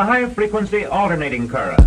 a high frequency alternating current.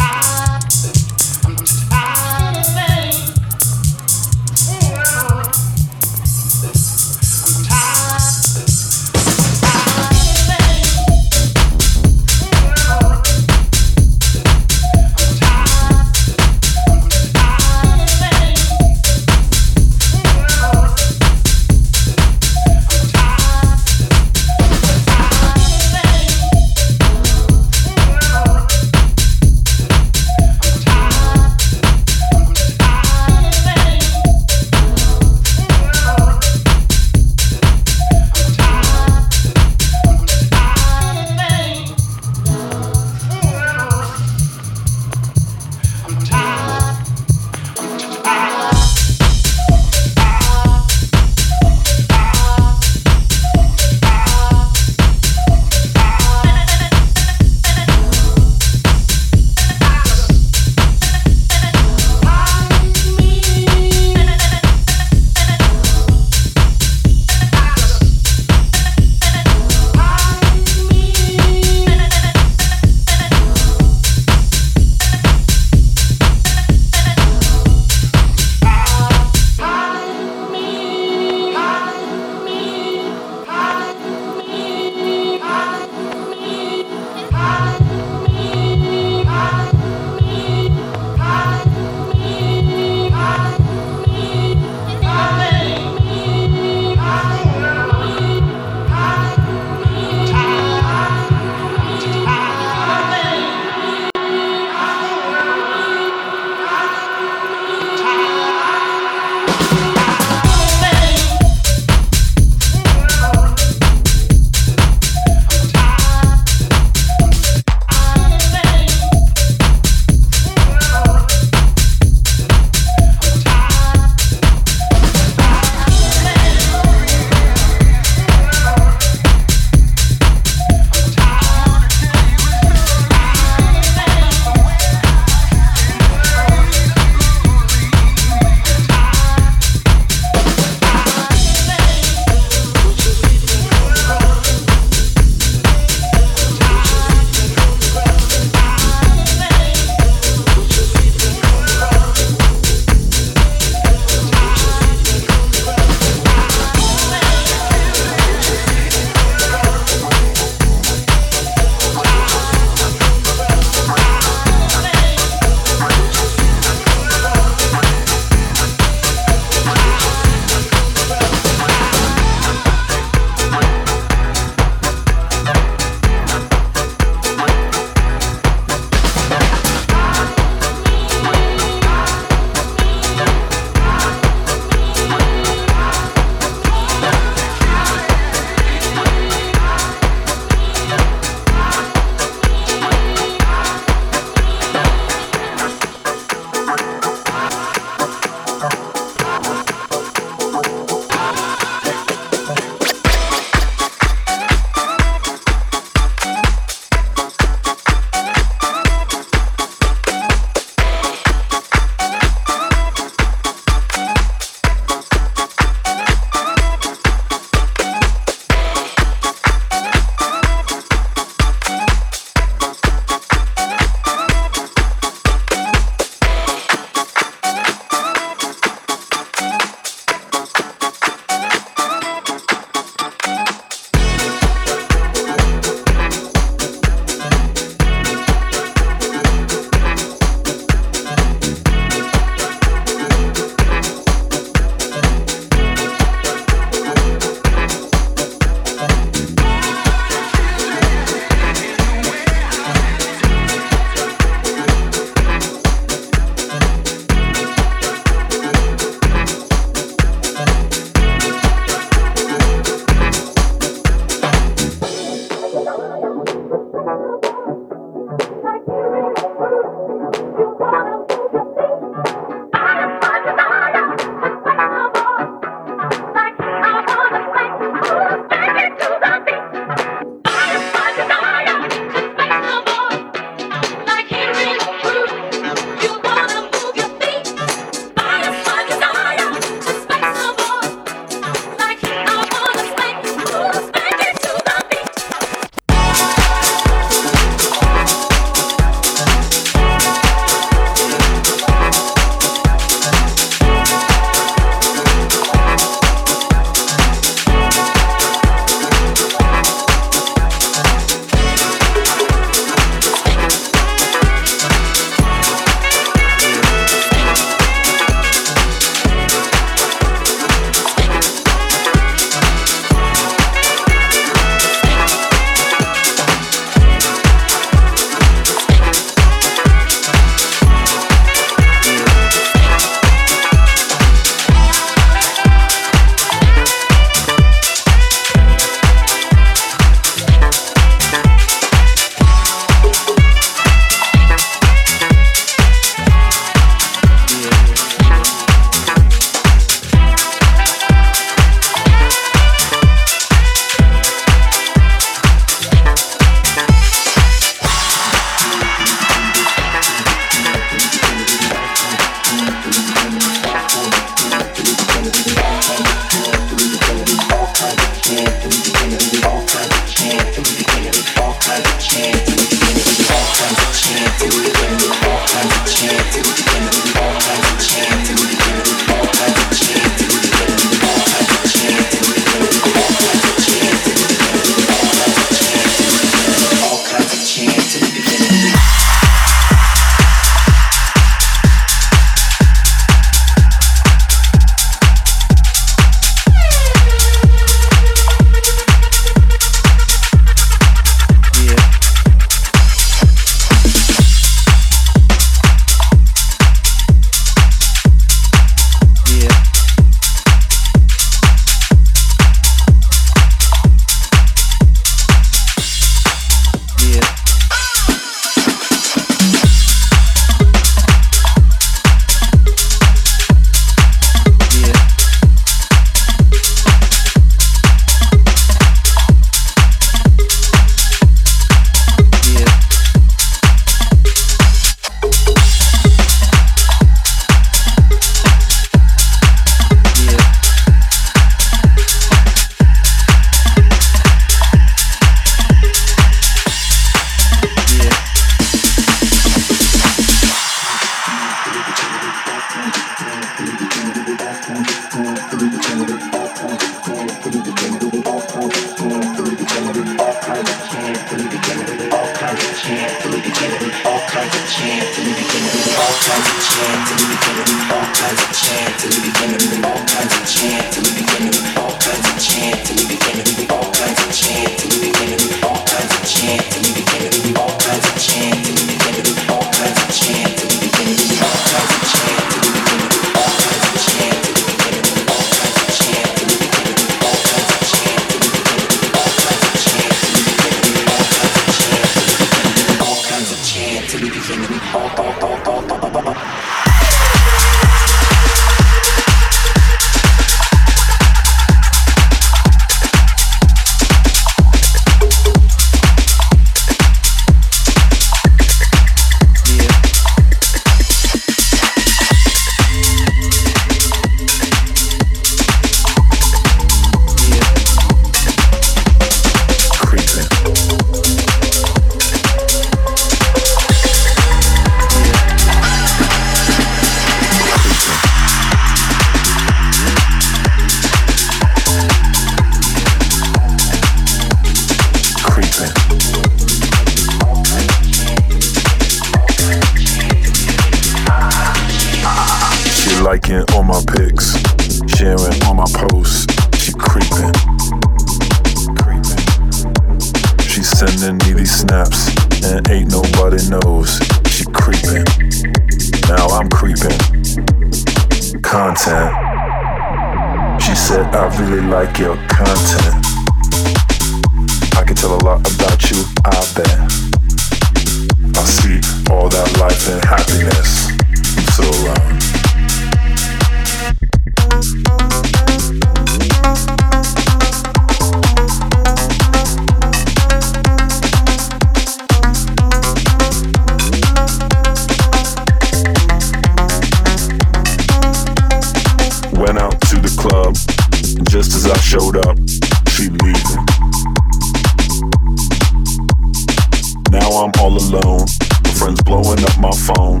Now I'm all alone. My friends blowing up my phone.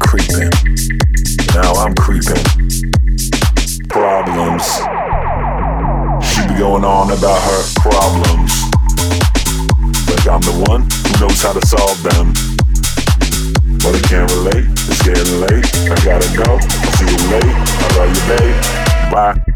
Creeping. Now I'm creeping. Problems. She be going on about her problems. but I'm the one who knows how to solve them. But I can't relate. It's getting late. I gotta go. See you later. I love you, babe. Bye.